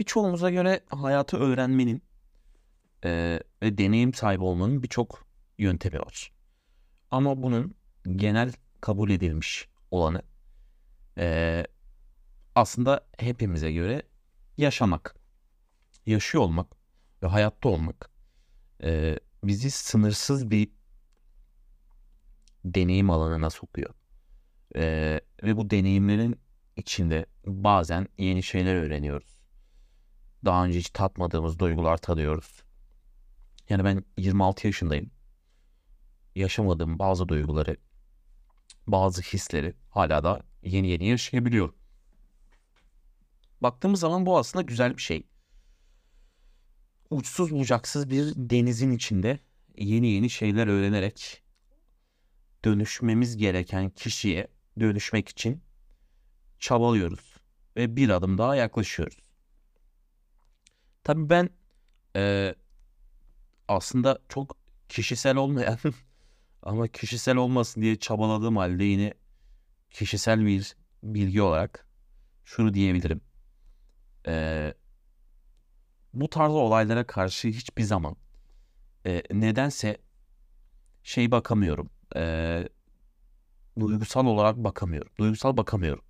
Birçoğumuza göre hayatı öğrenmenin e, ve deneyim sahibi olmanın birçok yöntemi var. Ama bunun genel kabul edilmiş olanı e, aslında hepimize göre yaşamak, yaşıyor olmak ve hayatta olmak e, bizi sınırsız bir deneyim alanına sokuyor. E, ve bu deneyimlerin içinde bazen yeni şeyler öğreniyoruz. Daha önce hiç tatmadığımız duygular tadıyoruz. Yani ben 26 yaşındayım. Yaşamadığım bazı duyguları, bazı hisleri hala da yeni yeni yaşayabiliyorum. Baktığımız zaman bu aslında güzel bir şey. Uçsuz bucaksız bir denizin içinde yeni yeni şeyler öğrenerek dönüşmemiz gereken kişiye dönüşmek için çabalıyoruz ve bir adım daha yaklaşıyoruz. Tabii ben e, aslında çok kişisel olmayan ama kişisel olmasın diye çabaladığım halde yine kişisel bir bilgi olarak şunu diyebilirim. E, bu tarz olaylara karşı hiçbir zaman e, nedense şey bakamıyorum. E, duygusal olarak bakamıyorum. Duygusal bakamıyorum.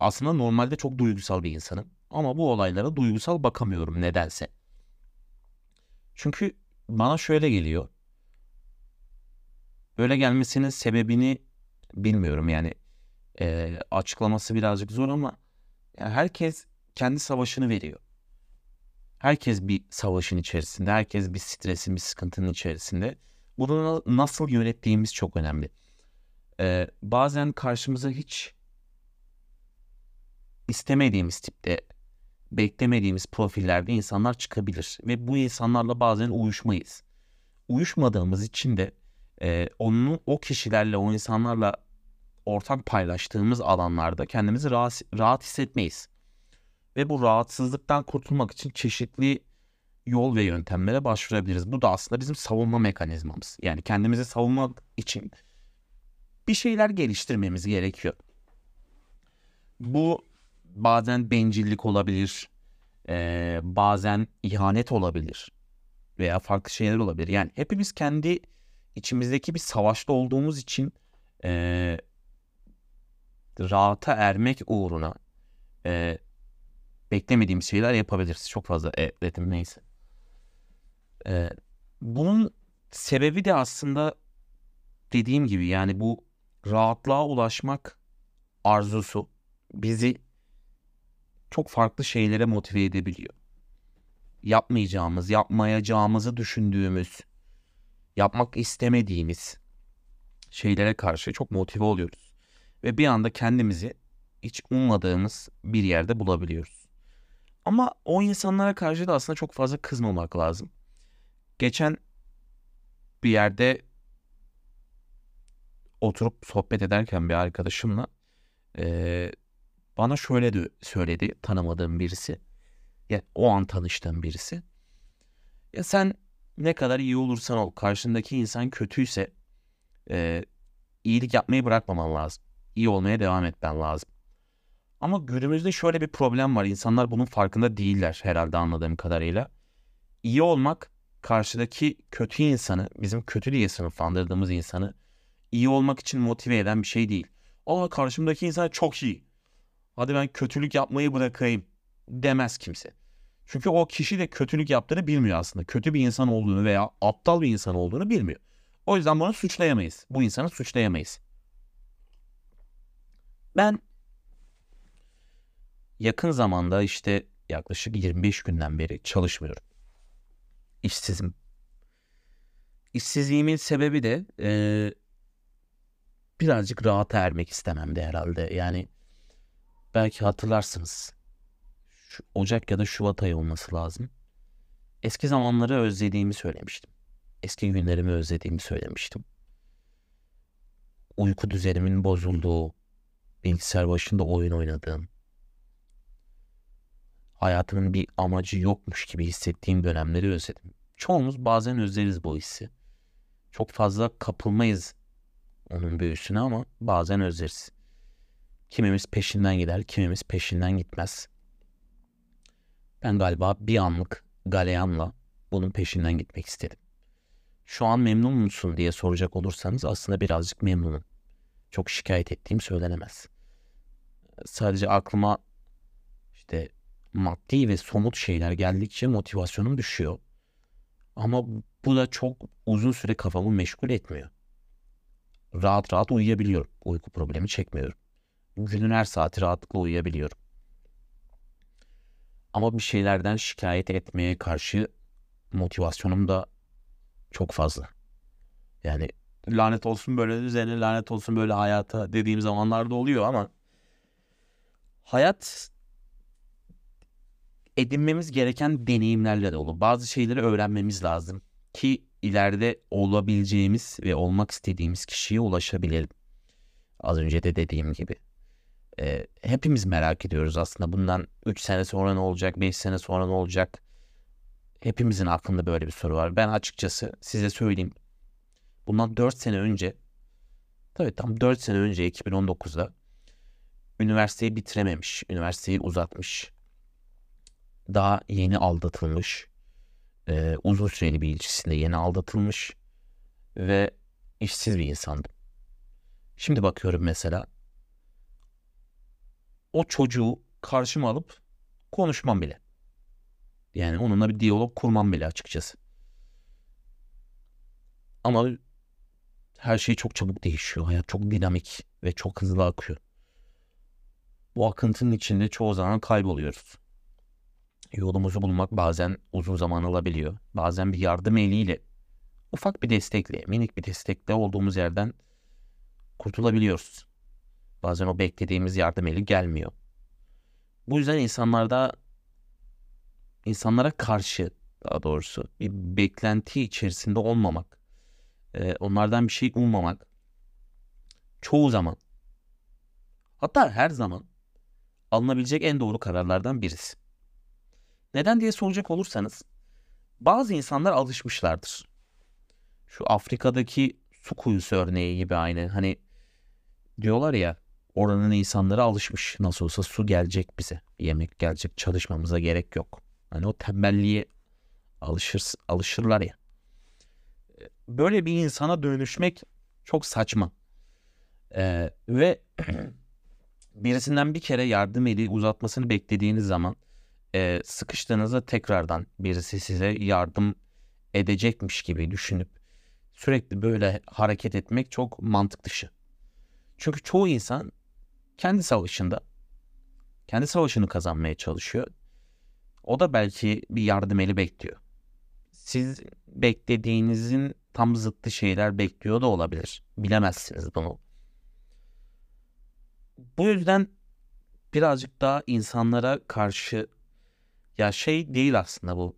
Aslında normalde çok duygusal bir insanım. Ama bu olaylara duygusal bakamıyorum nedense. Çünkü bana şöyle geliyor. Böyle gelmesinin sebebini bilmiyorum yani. E, açıklaması birazcık zor ama yani herkes kendi savaşını veriyor. Herkes bir savaşın içerisinde, herkes bir stresin, bir sıkıntının içerisinde. Bunu nasıl yönettiğimiz çok önemli. Ee, bazen karşımıza hiç istemediğimiz tipte, beklemediğimiz profillerde insanlar çıkabilir. Ve bu insanlarla bazen uyuşmayız. Uyuşmadığımız için de e, onu o kişilerle, o insanlarla ortak paylaştığımız alanlarda kendimizi rahat, rahat hissetmeyiz. Ve bu rahatsızlıktan kurtulmak için çeşitli yol ve yöntemlere başvurabiliriz. Bu da aslında bizim savunma mekanizmamız. Yani kendimizi savunmak için bir şeyler geliştirmemiz gerekiyor. Bu bazen bencillik olabilir, e, bazen ihanet olabilir veya farklı şeyler olabilir. Yani hepimiz kendi içimizdeki bir savaşta olduğumuz için e, rahata ermek uğruna e, beklemediğimiz şeyler yapabiliriz. Çok fazla e, dedim neyse. E, bunun sebebi de aslında dediğim gibi yani bu rahatlığa ulaşmak arzusu bizi çok farklı şeylere motive edebiliyor. Yapmayacağımız, yapmayacağımızı düşündüğümüz, yapmak istemediğimiz şeylere karşı çok motive oluyoruz. Ve bir anda kendimizi hiç ummadığımız bir yerde bulabiliyoruz. Ama o insanlara karşı da aslında çok fazla kızmamak lazım. Geçen bir yerde oturup sohbet ederken bir arkadaşımla e, bana şöyle de söyledi tanımadığım birisi. Ya o an tanıştığım birisi. Ya sen ne kadar iyi olursan ol karşındaki insan kötüyse e, iyilik yapmayı bırakmaman lazım. İyi olmaya devam etmen lazım. Ama günümüzde şöyle bir problem var. İnsanlar bunun farkında değiller herhalde anladığım kadarıyla. İyi olmak karşıdaki kötü insanı, bizim kötü diye sınıflandırdığımız insanı iyi olmak için motive eden bir şey değil. Aa karşımdaki insan çok iyi. Hadi ben kötülük yapmayı bırakayım demez kimse. Çünkü o kişi de kötülük yaptığını bilmiyor aslında. Kötü bir insan olduğunu veya aptal bir insan olduğunu bilmiyor. O yüzden bunu suçlayamayız. Bu insanı suçlayamayız. Ben yakın zamanda işte yaklaşık 25 günden beri çalışmıyorum. İşsizim. İşsizliğimin sebebi de e, birazcık rahata ermek istememdi herhalde. Yani belki hatırlarsınız. Şu Ocak ya da Şubat ayı olması lazım. Eski zamanları özlediğimi söylemiştim. Eski günlerimi özlediğimi söylemiştim. Uyku düzenimin bozulduğu, bilgisayar başında oyun oynadığım, hayatımın bir amacı yokmuş gibi hissettiğim dönemleri özledim. Çoğumuz bazen özleriz bu hissi. Çok fazla kapılmayız onun büyüsüne ama bazen özleriz. Kimimiz peşinden gider, kimimiz peşinden gitmez. Ben galiba bir anlık galeyanla bunun peşinden gitmek istedim. Şu an memnun musun diye soracak olursanız aslında birazcık memnunum. Çok şikayet ettiğim söylenemez. Sadece aklıma işte maddi ve somut şeyler geldikçe motivasyonum düşüyor. Ama bu da çok uzun süre kafamı meşgul etmiyor. Rahat rahat uyuyabiliyorum. Uyku problemi çekmiyorum. Günün her saati rahatlıkla uyuyabiliyorum. Ama bir şeylerden şikayet etmeye karşı motivasyonum da çok fazla. Yani lanet olsun böyle üzerine lanet olsun böyle hayata dediğim zamanlarda oluyor ama hayat edinmemiz gereken deneyimlerle dolu. Bazı şeyleri öğrenmemiz lazım ki ileride olabileceğimiz ve olmak istediğimiz kişiye ulaşabilelim. Az önce de dediğim gibi. E, hepimiz merak ediyoruz aslında bundan 3 sene sonra ne olacak, 5 sene sonra ne olacak? Hepimizin aklında böyle bir soru var. Ben açıkçası size söyleyeyim. Bundan 4 sene önce, tabii tam 4 sene önce 2019'da üniversiteyi bitirememiş, üniversiteyi uzatmış, daha yeni aldatılmış, e, uzun süreli bir ilişkisinde yeni aldatılmış ve işsiz bir insandım. Şimdi bakıyorum mesela o çocuğu karşıma alıp konuşmam bile. Yani onunla bir diyalog kurmam bile açıkçası. Ama her şey çok çabuk değişiyor. Hayat çok dinamik ve çok hızlı akıyor. Bu akıntının içinde çoğu zaman kayboluyoruz. Yolumuzu bulmak bazen uzun zaman alabiliyor. Bazen bir yardım eliyle, ufak bir destekle, minik bir destekle olduğumuz yerden kurtulabiliyoruz. Bazen o beklediğimiz yardım eli gelmiyor. Bu yüzden insanlarda insanlara karşı daha doğrusu bir beklenti içerisinde olmamak, e, onlardan bir şey ummamak çoğu zaman hatta her zaman alınabilecek en doğru kararlardan birisi. Neden diye soracak olursanız bazı insanlar alışmışlardır. Şu Afrika'daki su kuyusu örneği gibi aynı. Hani diyorlar ya oranın insanları alışmış. Nasıl olsa su gelecek bize. Yemek gelecek. Çalışmamıza gerek yok. Hani o tembelliğe alışır, alışırlar ya. Böyle bir insana dönüşmek çok saçma. Ee, ve birisinden bir kere yardım eli uzatmasını beklediğiniz zaman e, sıkıştığınızda tekrardan birisi size yardım edecekmiş gibi düşünüp sürekli böyle hareket etmek çok mantık dışı. Çünkü çoğu insan kendi savaşında kendi savaşını kazanmaya çalışıyor. O da belki bir yardım eli bekliyor. Siz beklediğinizin tam zıttı şeyler bekliyor da olabilir. Bilemezsiniz bunu. Bu yüzden birazcık daha insanlara karşı ya şey değil aslında bu.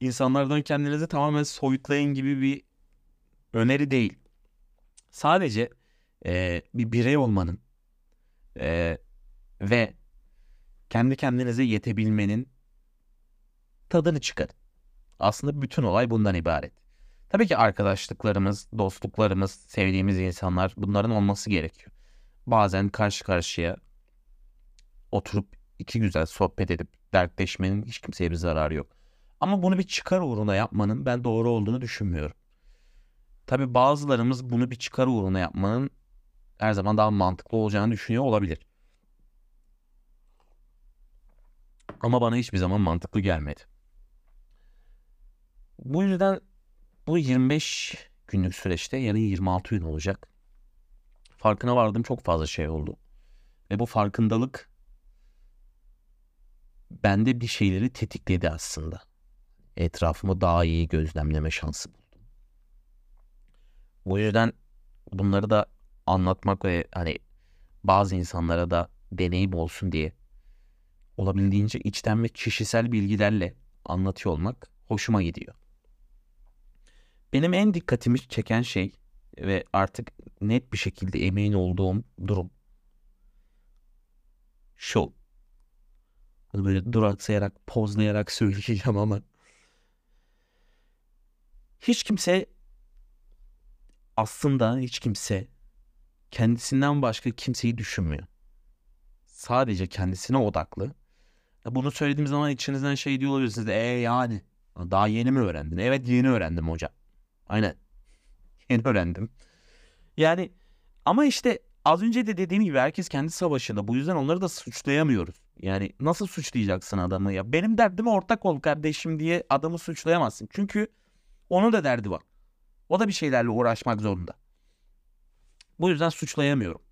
İnsanlardan kendinizi tamamen soyutlayın gibi bir öneri değil. Sadece e, bir birey olmanın e, ve kendi kendinize yetebilmenin tadını çıkarın. Aslında bütün olay bundan ibaret. Tabii ki arkadaşlıklarımız, dostluklarımız, sevdiğimiz insanlar bunların olması gerekiyor. Bazen karşı karşıya oturup iki güzel sohbet edip dertleşmenin hiç kimseye bir zararı yok. Ama bunu bir çıkar uğruna yapmanın ben doğru olduğunu düşünmüyorum. Tabi bazılarımız bunu bir çıkar uğruna yapmanın her zaman daha mantıklı olacağını düşünüyor olabilir. Ama bana hiçbir zaman mantıklı gelmedi. Bu yüzden bu 25 günlük süreçte yarın 26 gün olacak. Farkına vardığım çok fazla şey oldu. Ve bu farkındalık bende bir şeyleri tetikledi aslında. Etrafımı daha iyi gözlemleme şansı buldum. Bu yüzden bunları da anlatmak ve hani bazı insanlara da deneyim olsun diye olabildiğince içten ve kişisel bilgilerle anlatıyor olmak hoşuma gidiyor. Benim en dikkatimi çeken şey ve artık net bir şekilde emin olduğum durum şu. Hani böyle duraksayarak, pozlayarak söyleyeceğim ama hiç kimse aslında hiç kimse kendisinden başka kimseyi düşünmüyor. Sadece kendisine odaklı Bunu söylediğim zaman içinizden şey diyor olabilirsiniz. E yani daha yeni mi öğrendin? Evet yeni öğrendim hocam. Aynen. Yeni öğrendim. Yani ama işte az önce de dediğim gibi herkes kendi savaşında. Bu yüzden onları da suçlayamıyoruz. Yani nasıl suçlayacaksın adamı ya? Benim derdime ortak ol kardeşim diye adamı suçlayamazsın. Çünkü onun da derdi var. O da bir şeylerle uğraşmak zorunda. Bu yüzden suçlayamıyorum.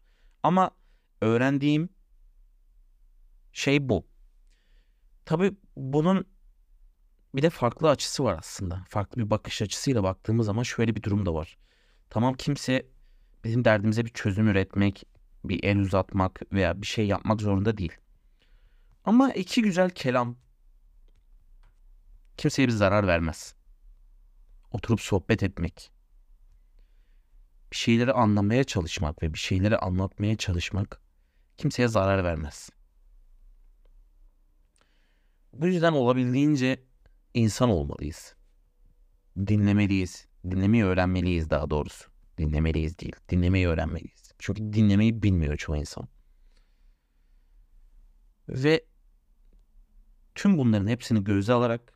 Ama öğrendiğim şey bu. Tabii bunun bir de farklı açısı var aslında. Farklı bir bakış açısıyla baktığımız zaman şöyle bir durum da var. Tamam kimse bizim derdimize bir çözüm üretmek, bir el uzatmak veya bir şey yapmak zorunda değil. Ama iki güzel kelam kimseye bir zarar vermez. Oturup sohbet etmek, bir şeyleri anlamaya çalışmak ve bir şeyleri anlatmaya çalışmak kimseye zarar vermez. Bu yüzden olabildiğince insan olmalıyız. Dinlemeliyiz. Dinlemeyi öğrenmeliyiz daha doğrusu. Dinlemeliyiz değil. Dinlemeyi öğrenmeliyiz. Çünkü dinlemeyi bilmiyor çoğu insan. Ve tüm bunların hepsini göze alarak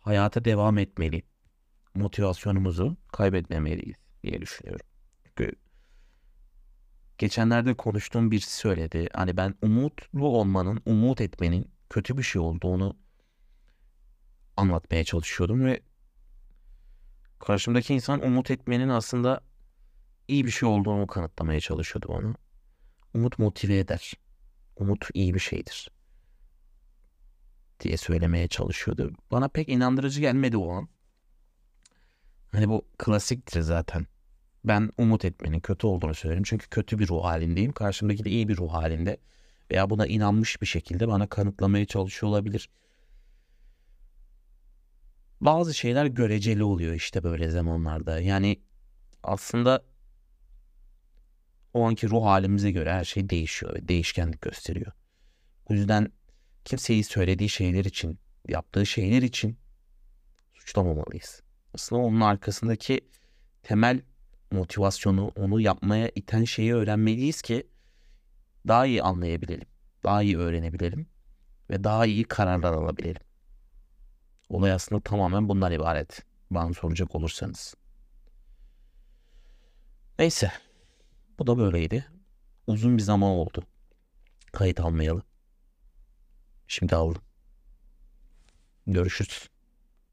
hayata devam etmeli. Motivasyonumuzu kaybetmemeliyiz diye düşünüyorum. Çünkü geçenlerde konuştuğum birisi söyledi. Hani ben umutlu olmanın, umut etmenin kötü bir şey olduğunu anlatmaya çalışıyordum ve karşımdaki insan umut etmenin aslında iyi bir şey olduğunu kanıtlamaya çalışıyordu bana. Umut motive eder. Umut iyi bir şeydir. Diye söylemeye çalışıyordu. Bana pek inandırıcı gelmedi o an. Hani bu klasiktir zaten. Ben umut etmenin kötü olduğunu söylerim. Çünkü kötü bir ruh halindeyim. Karşımdaki de iyi bir ruh halinde. Veya buna inanmış bir şekilde bana kanıtlamaya çalışıyor olabilir. Bazı şeyler göreceli oluyor işte böyle zamanlarda. Yani aslında o anki ruh halimize göre her şey değişiyor ve değişkenlik gösteriyor. Bu yüzden kimseyi söylediği şeyler için, yaptığı şeyler için suçlamamalıyız. Aslında onun arkasındaki temel motivasyonu, onu yapmaya iten şeyi öğrenmeliyiz ki daha iyi anlayabilelim, daha iyi öğrenebilelim ve daha iyi kararlar alabilelim. Olay aslında tamamen bundan ibaret. Bana soracak olursanız. Neyse. Bu da böyleydi. Uzun bir zaman oldu. Kayıt almayalı. Şimdi aldım. Görüşürüz.